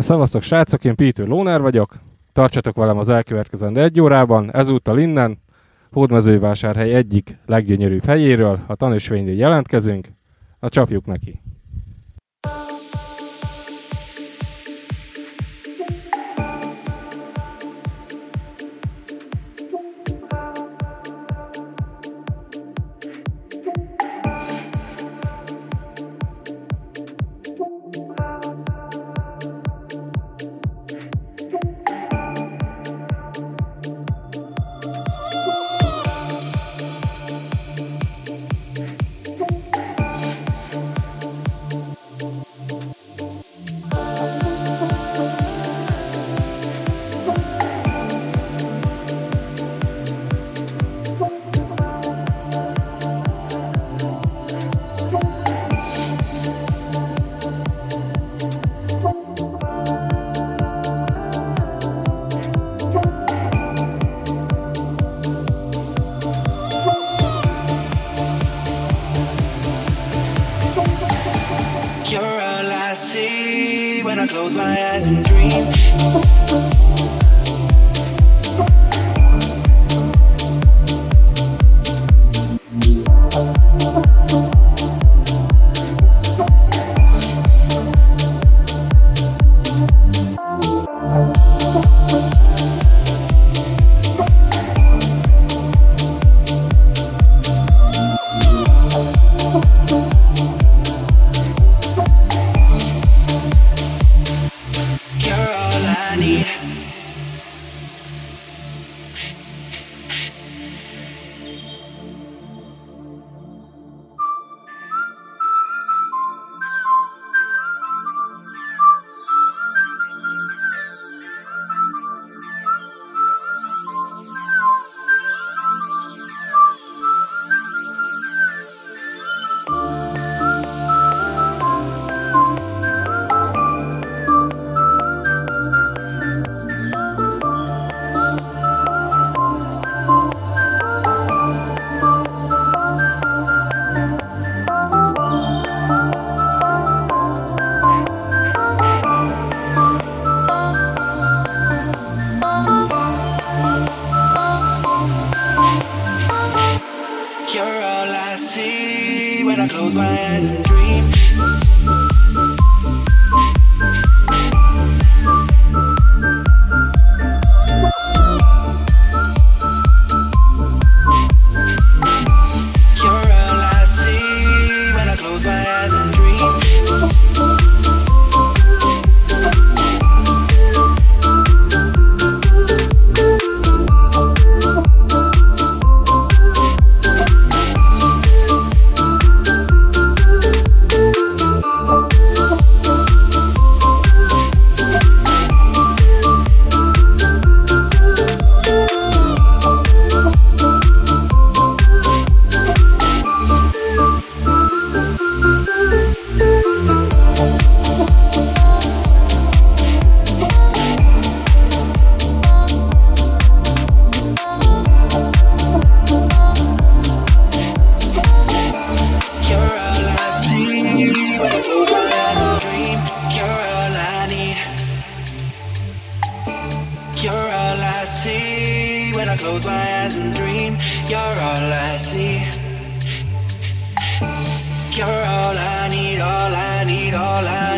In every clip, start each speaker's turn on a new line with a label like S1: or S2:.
S1: Szevasztok srácok, én Peter Lóner vagyok. Tartsatok velem az elkövetkezendő egy órában, ezúttal innen, Hódmezővásárhely egyik leggyönyörűbb helyéről, a tanúsvényről jelentkezünk. A csapjuk neki!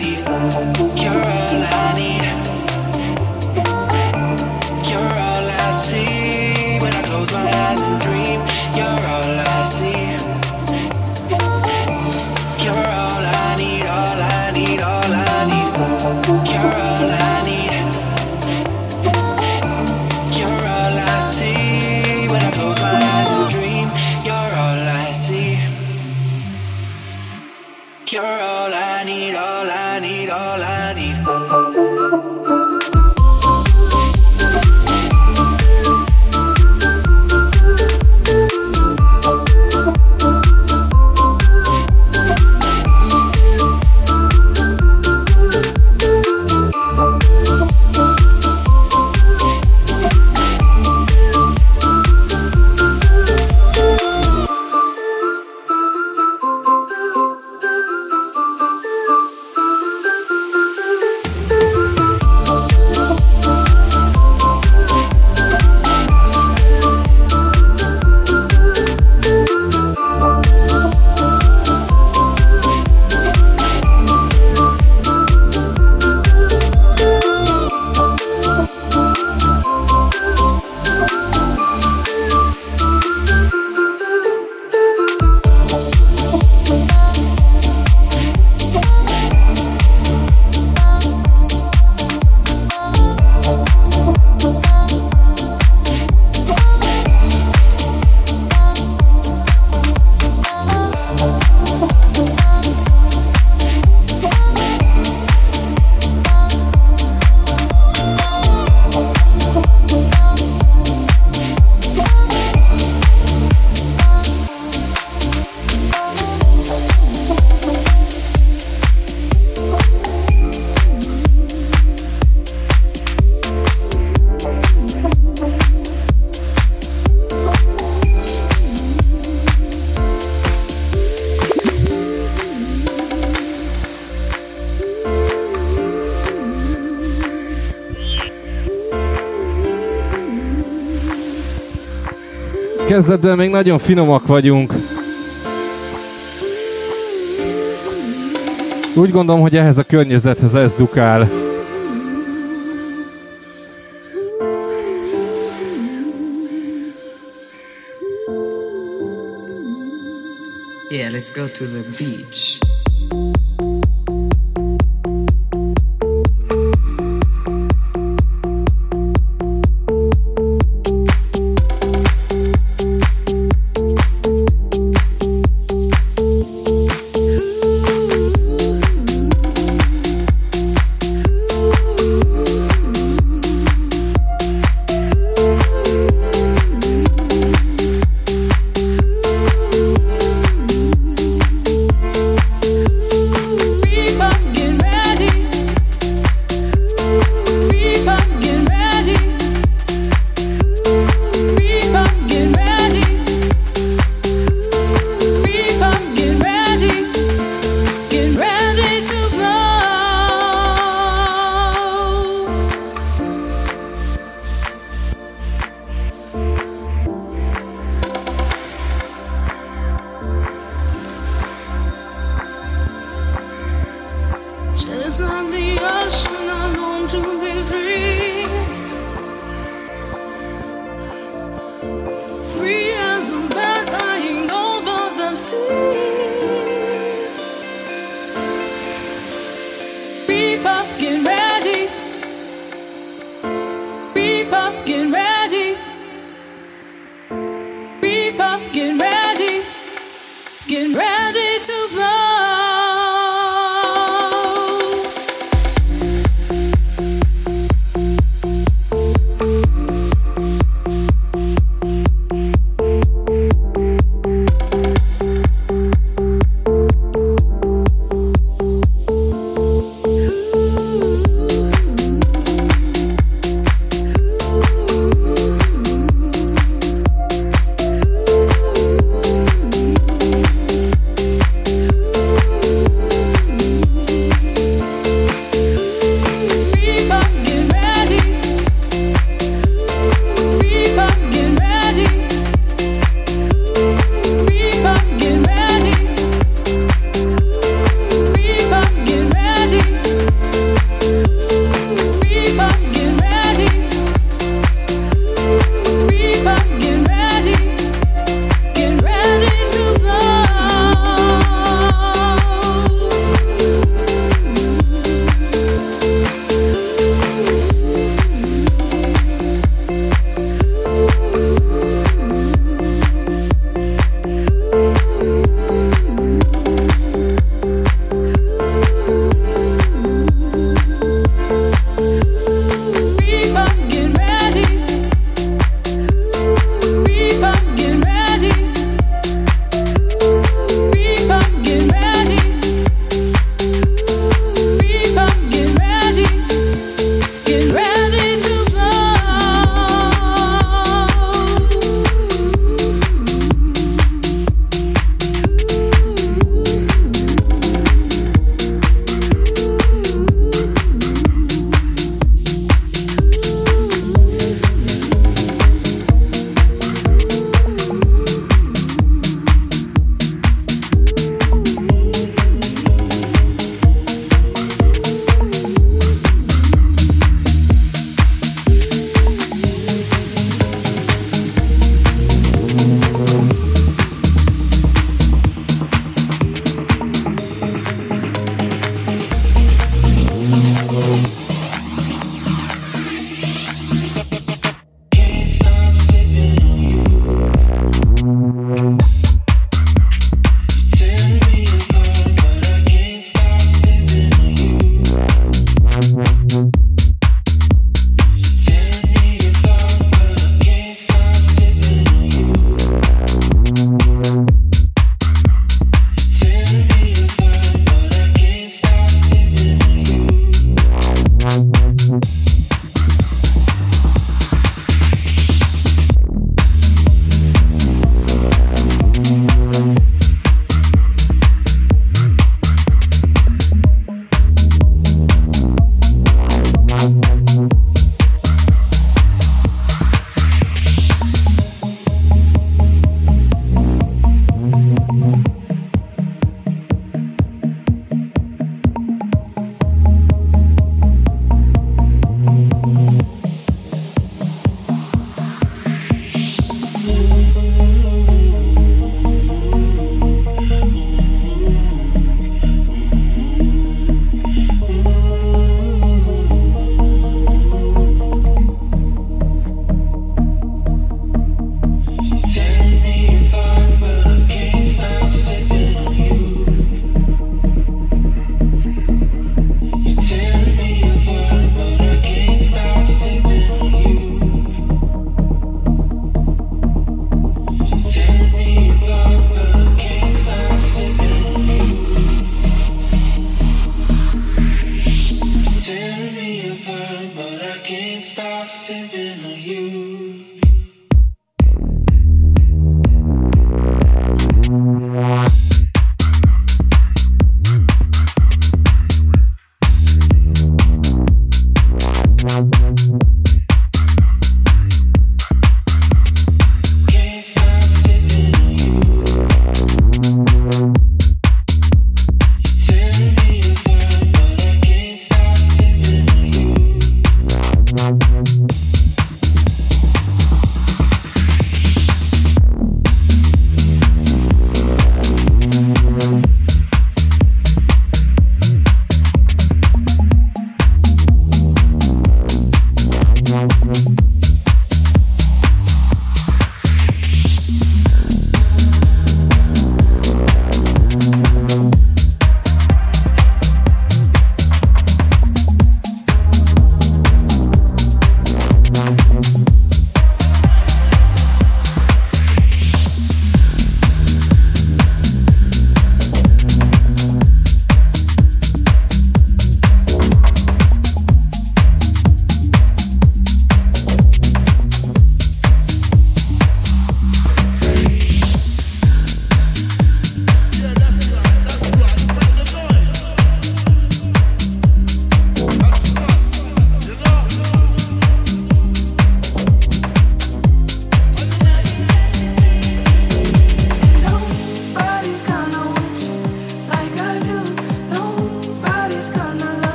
S2: You're
S1: Kezdetben még nagyon finomak vagyunk. Úgy gondolom, hogy ehhez a környezethez ez dukál.
S3: Yeah, let's go to the beach.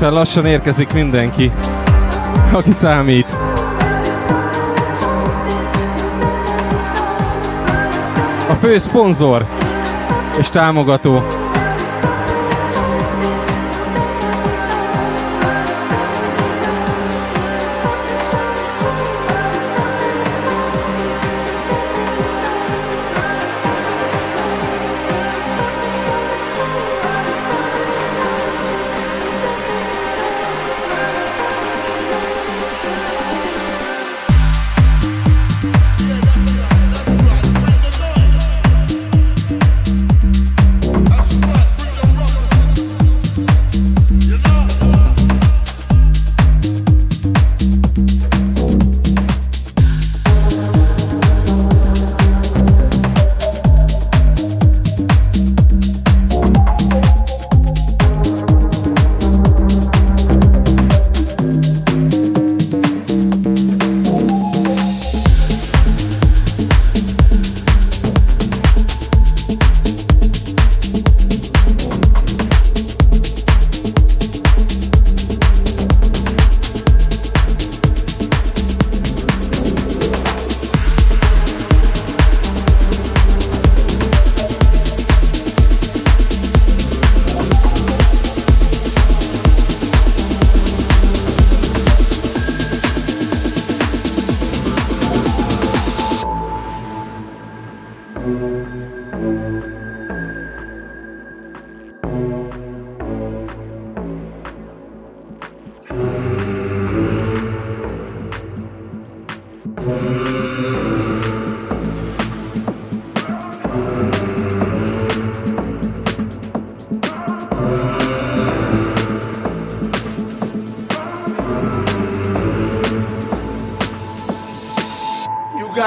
S1: szépen lassan érkezik mindenki, aki számít.
S4: A fő szponzor és támogató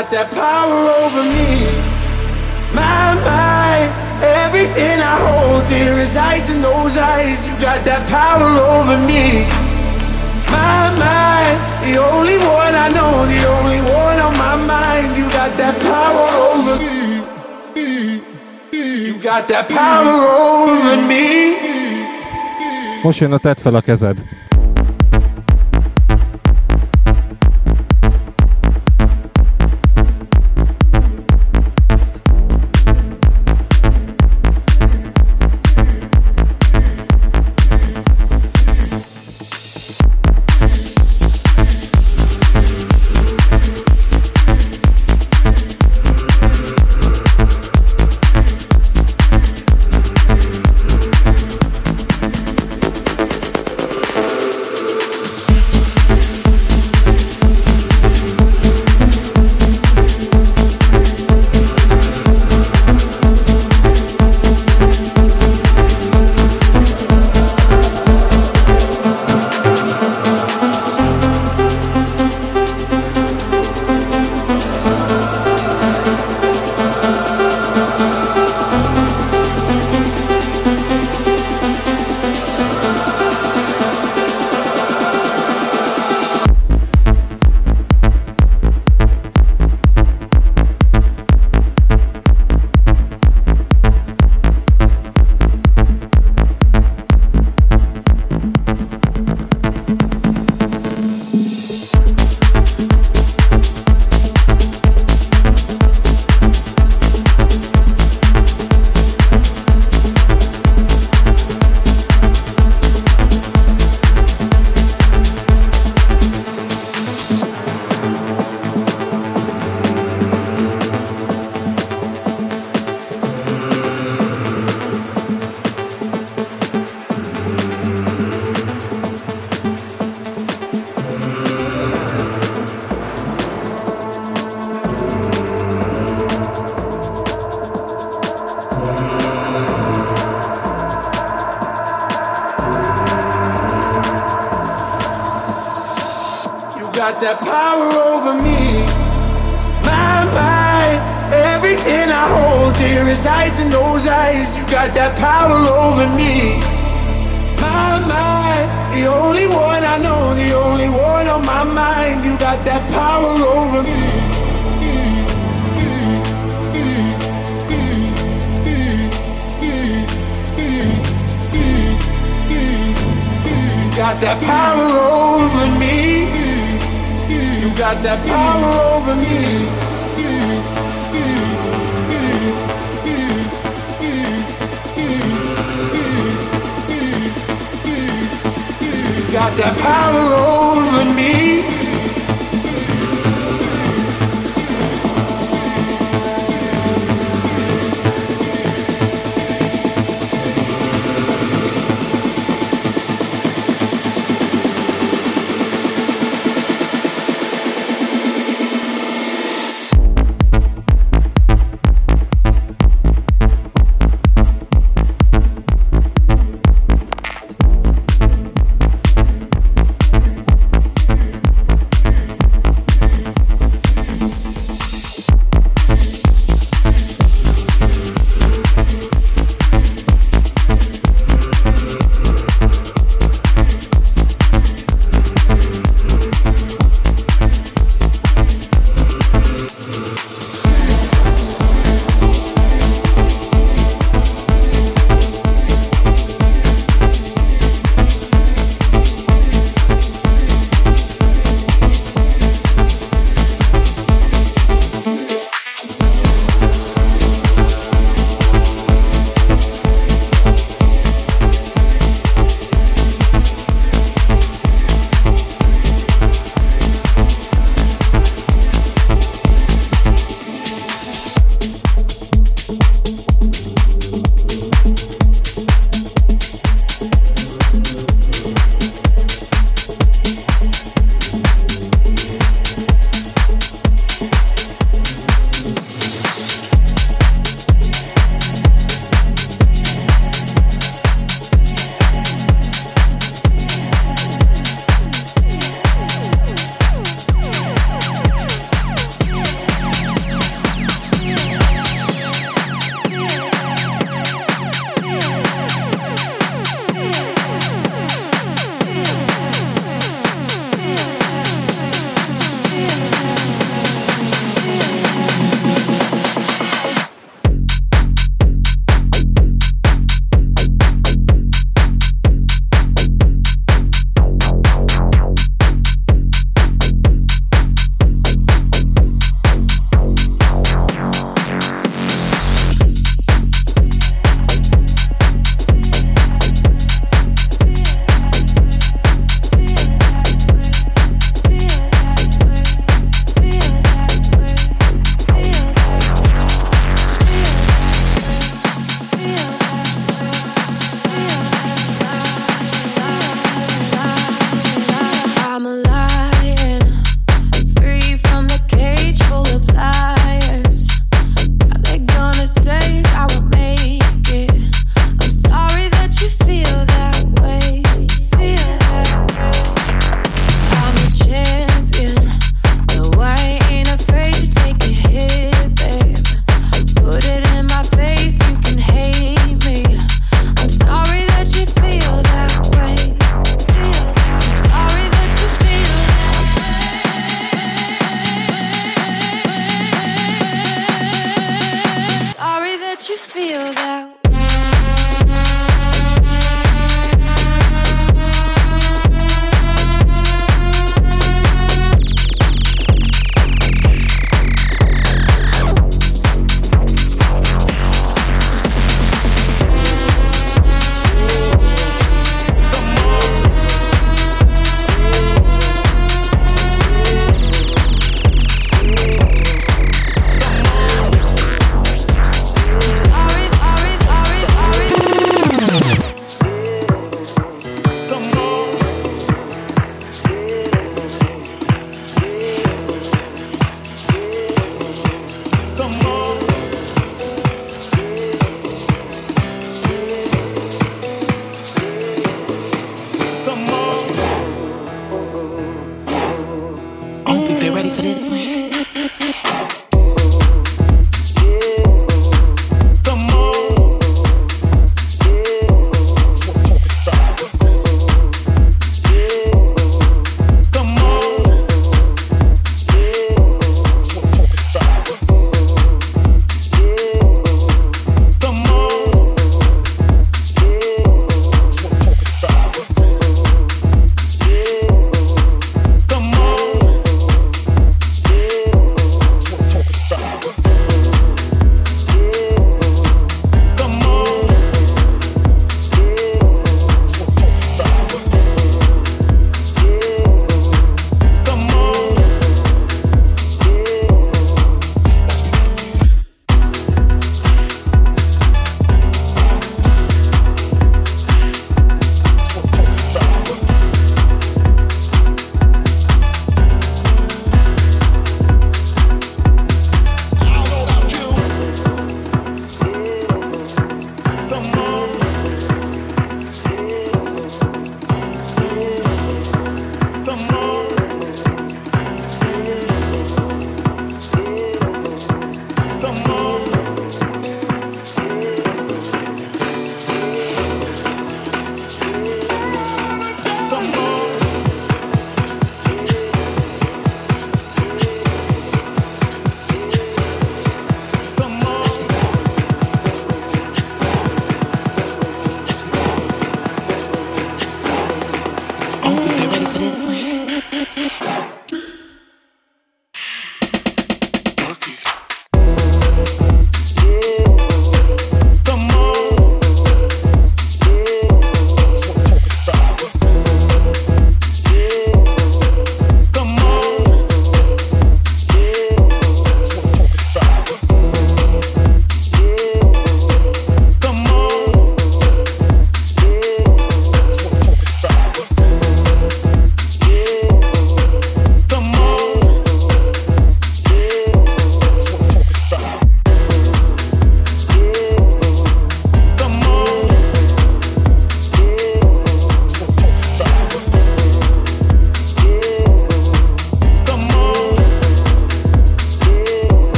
S5: got that power over me.
S6: My mind, everything I hold dear resides in those eyes. You
S7: got that power over me. My mind, the only one I know, the only one on my mind. You got that power over me. You got that power over me. Most jön a tedd fel a kezed. that power over me. My mind, everything I hold dear resides in those eyes. You got that power over me. My mind, the only one I know, the only one on my mind. You got that power over me. got that power over me got that power over me. Got that power over me.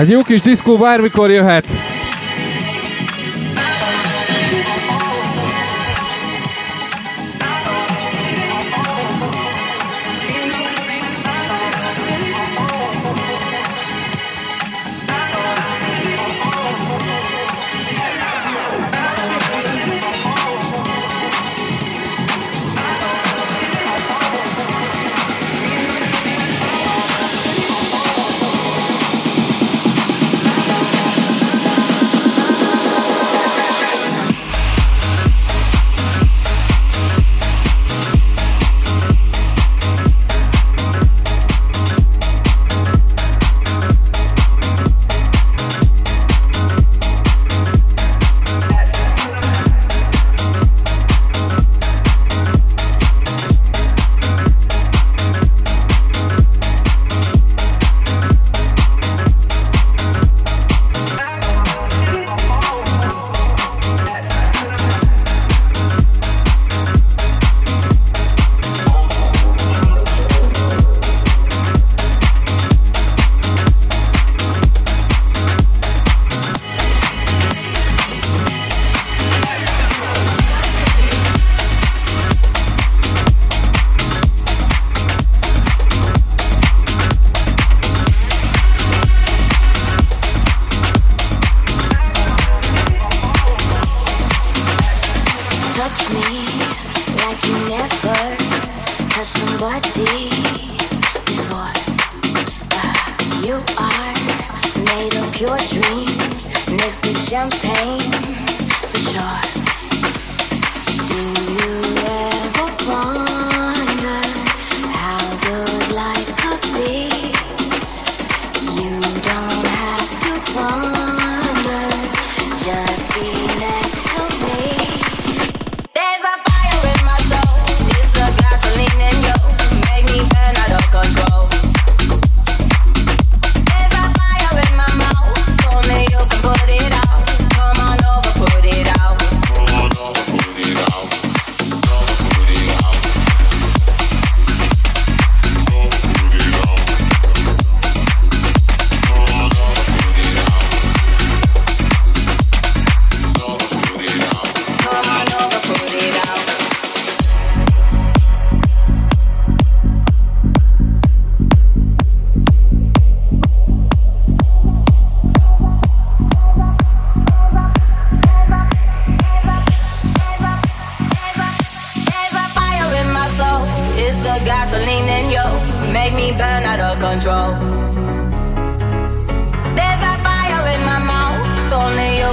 S7: Egy jó kis diszkó bármikor jöhet.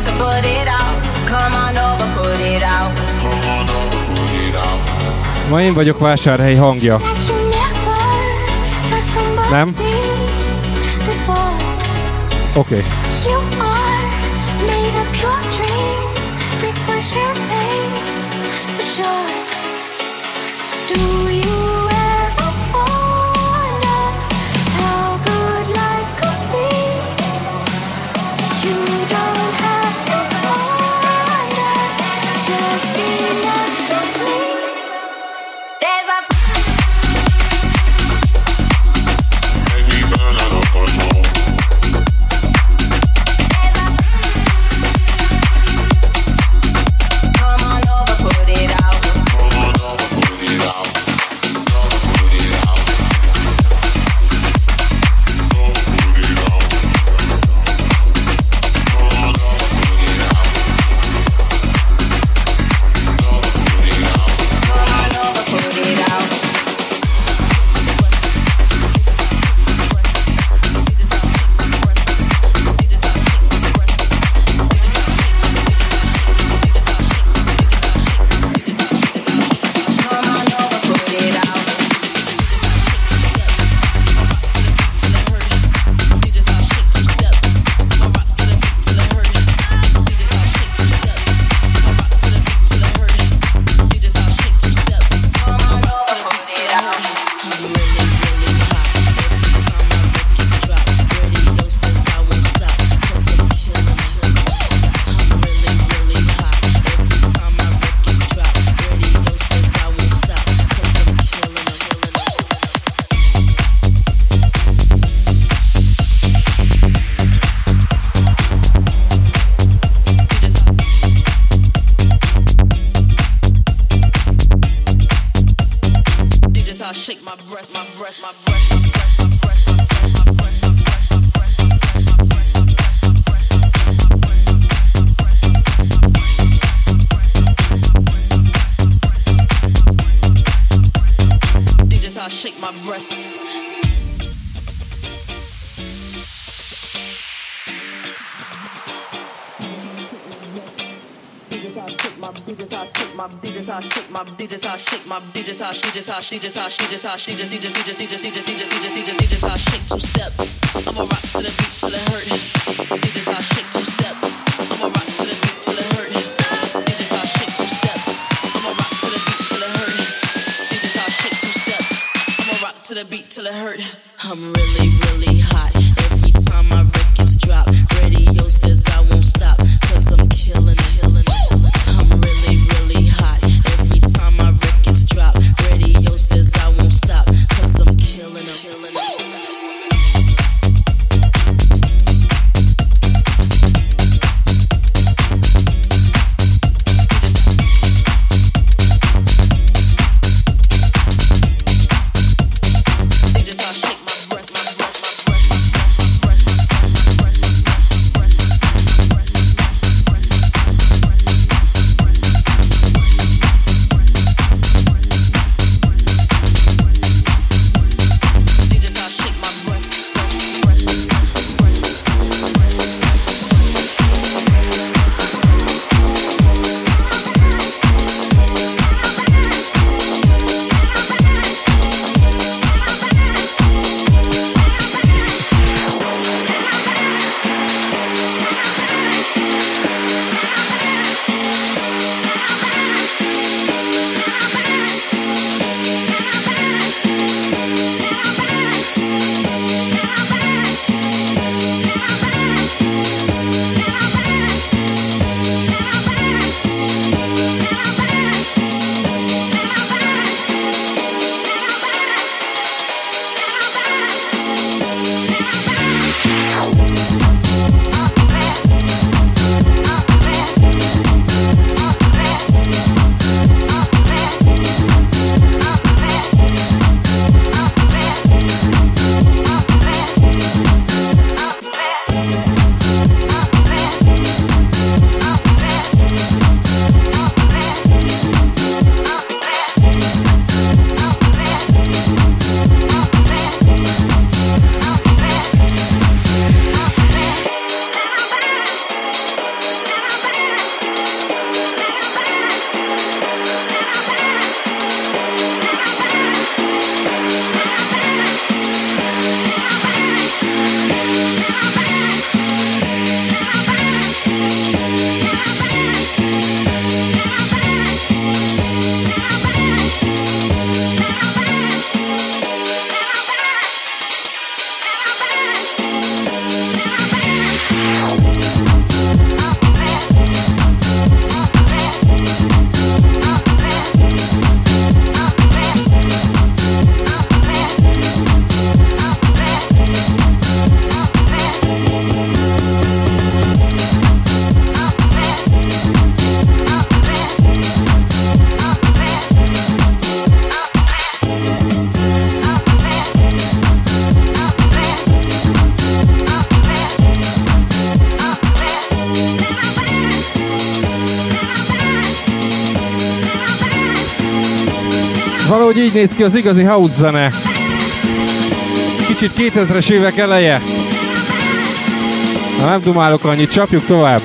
S7: can put it out. Come on over, put it out. Come on over, put it out. Ma én vagyok vásárhely hangja. Nem? Oké. Okay. shake my breast, my breast, my breast. Shake my breasts. Shake two. I'ma rock to the beat till it shake two. I'ma rock to the it hurt. Shake two. I'ma rock to the it to the beat till it hurt. I'm really,
S1: Valahogy így néz ki az igazi house zene. Kicsit 2000-es évek eleje. Na nem dumálok annyit, csapjuk tovább.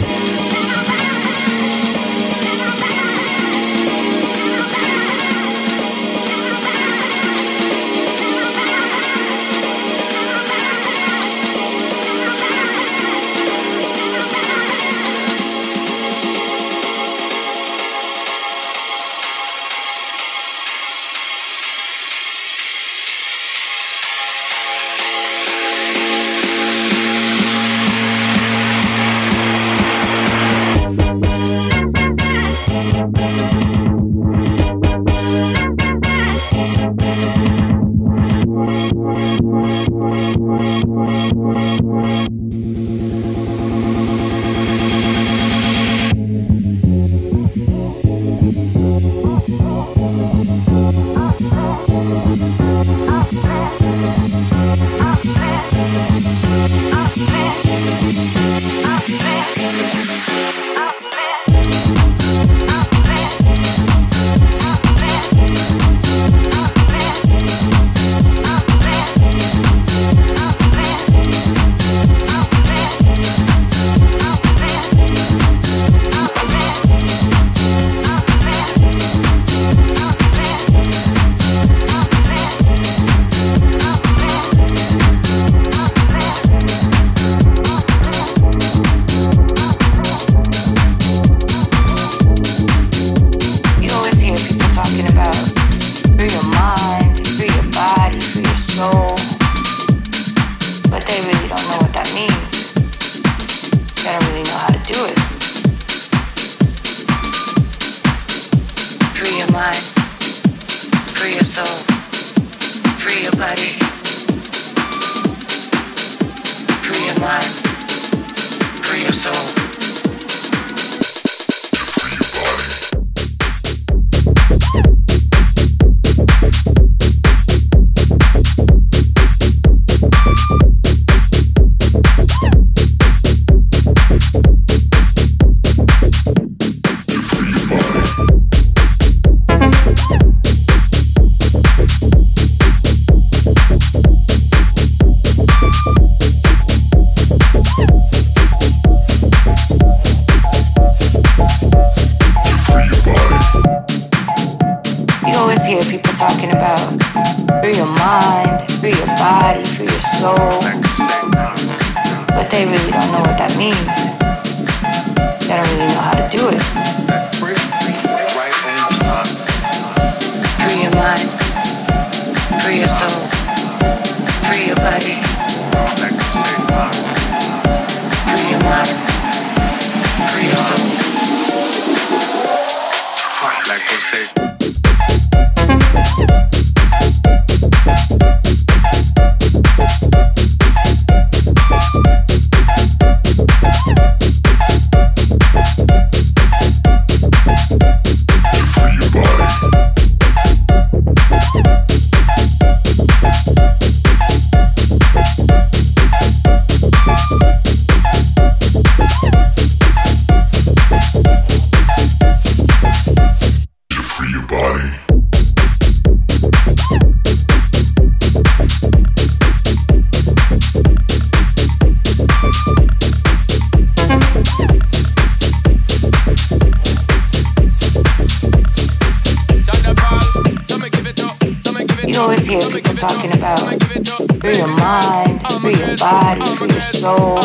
S8: Soul.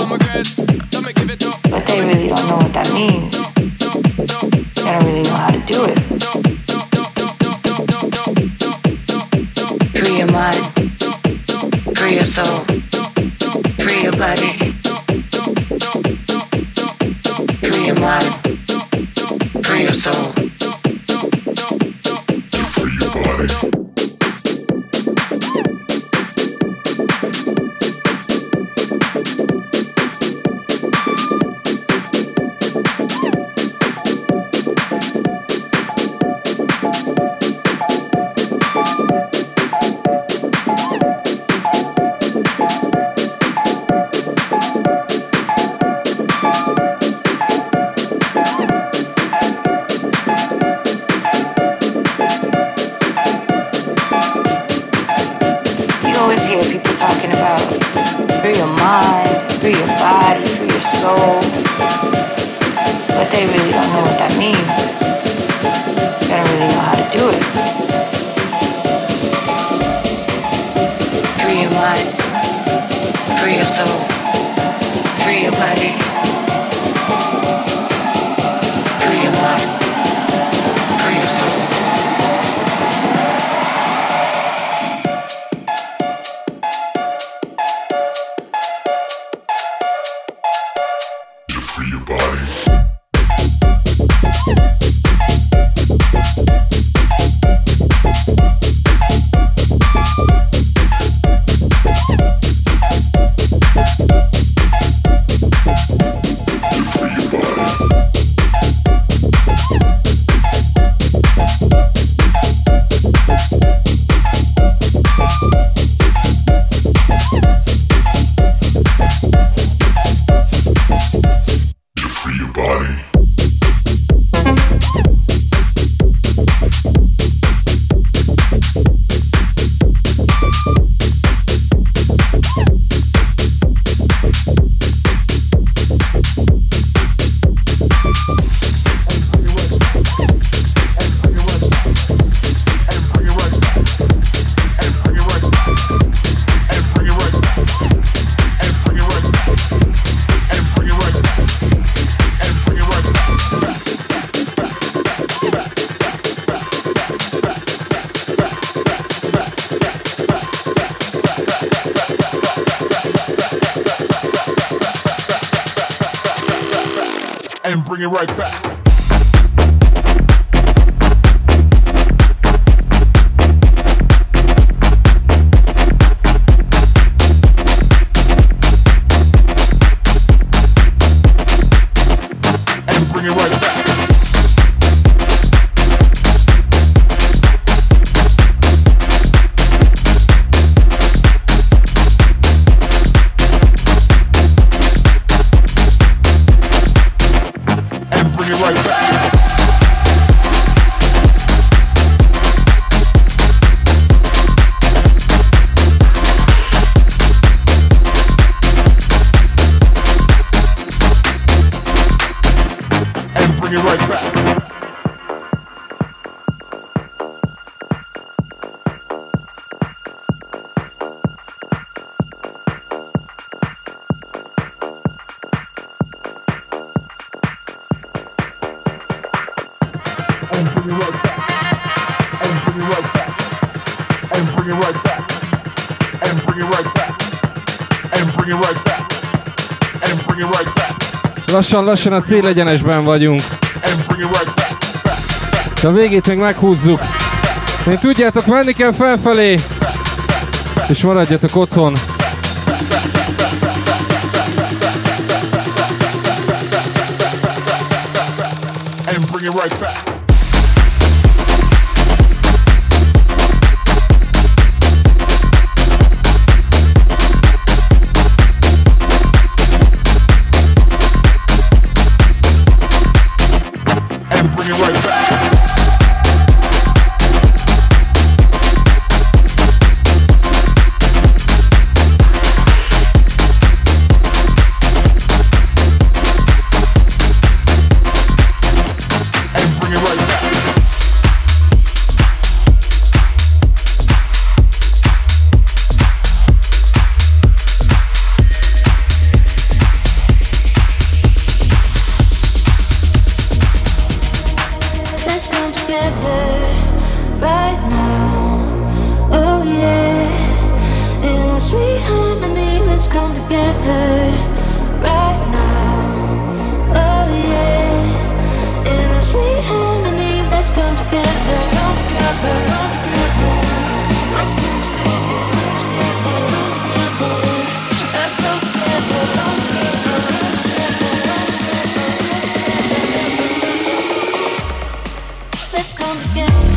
S8: Body.
S9: bring it right back.
S1: Lassan-lassan a cél célegyenesben vagyunk. De a végét még meghúzzuk. Én tudjátok, menni kell felfelé. És maradjatok otthon.
S9: And bring it right back.
S5: come together.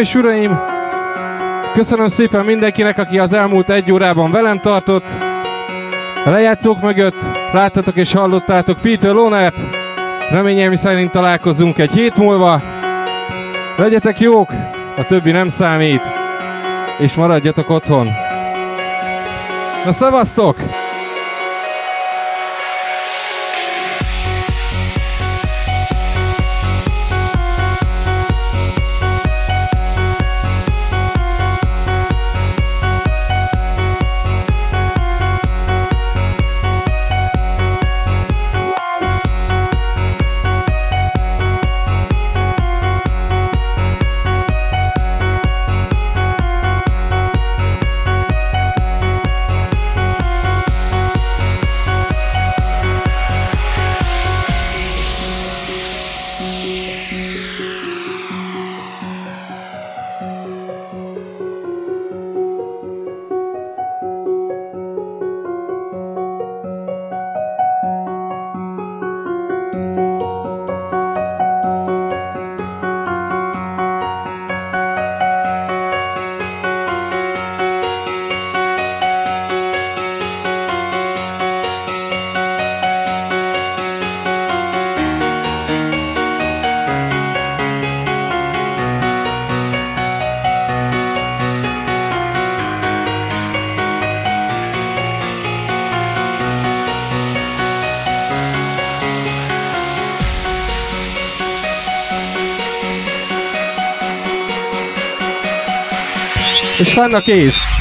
S1: és uraim, köszönöm szépen mindenkinek, aki az elmúlt egy órában velem tartott. A lejátszók mögött láttatok és hallottátok Peter Lonert. Reményeim szerint találkozunk egy hét múlva. Legyetek jók, a többi nem számít. És maradjatok otthon. Na szevasztok! Alexandra, que?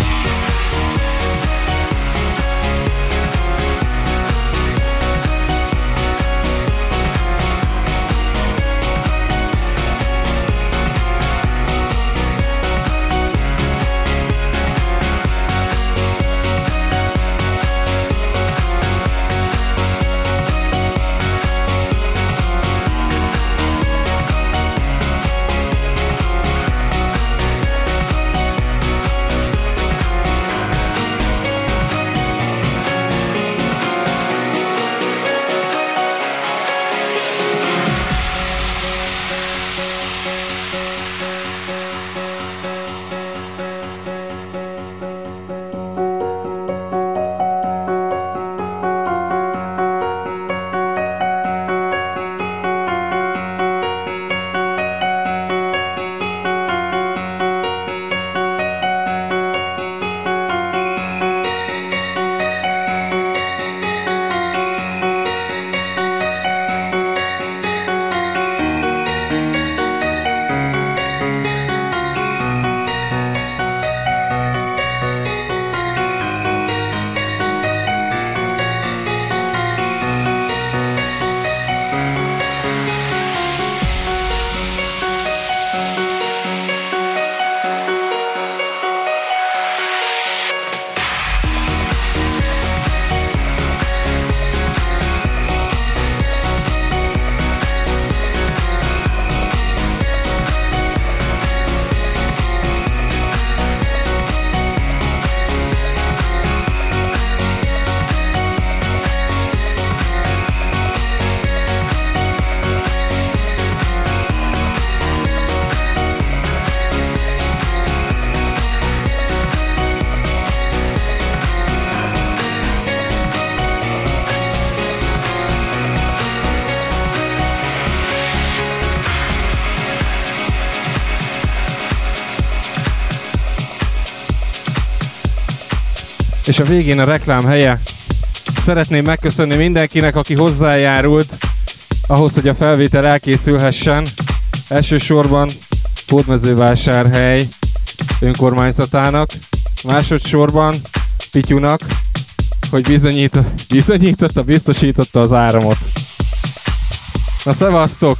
S1: És a végén a reklám helye. Szeretném megköszönni mindenkinek, aki hozzájárult ahhoz, hogy a felvétel elkészülhessen. Elsősorban Hódmezővásárhely önkormányzatának, másodszorban Pityunak, hogy bizonyít, bizonyította, biztosította az áramot. Na szevasztok!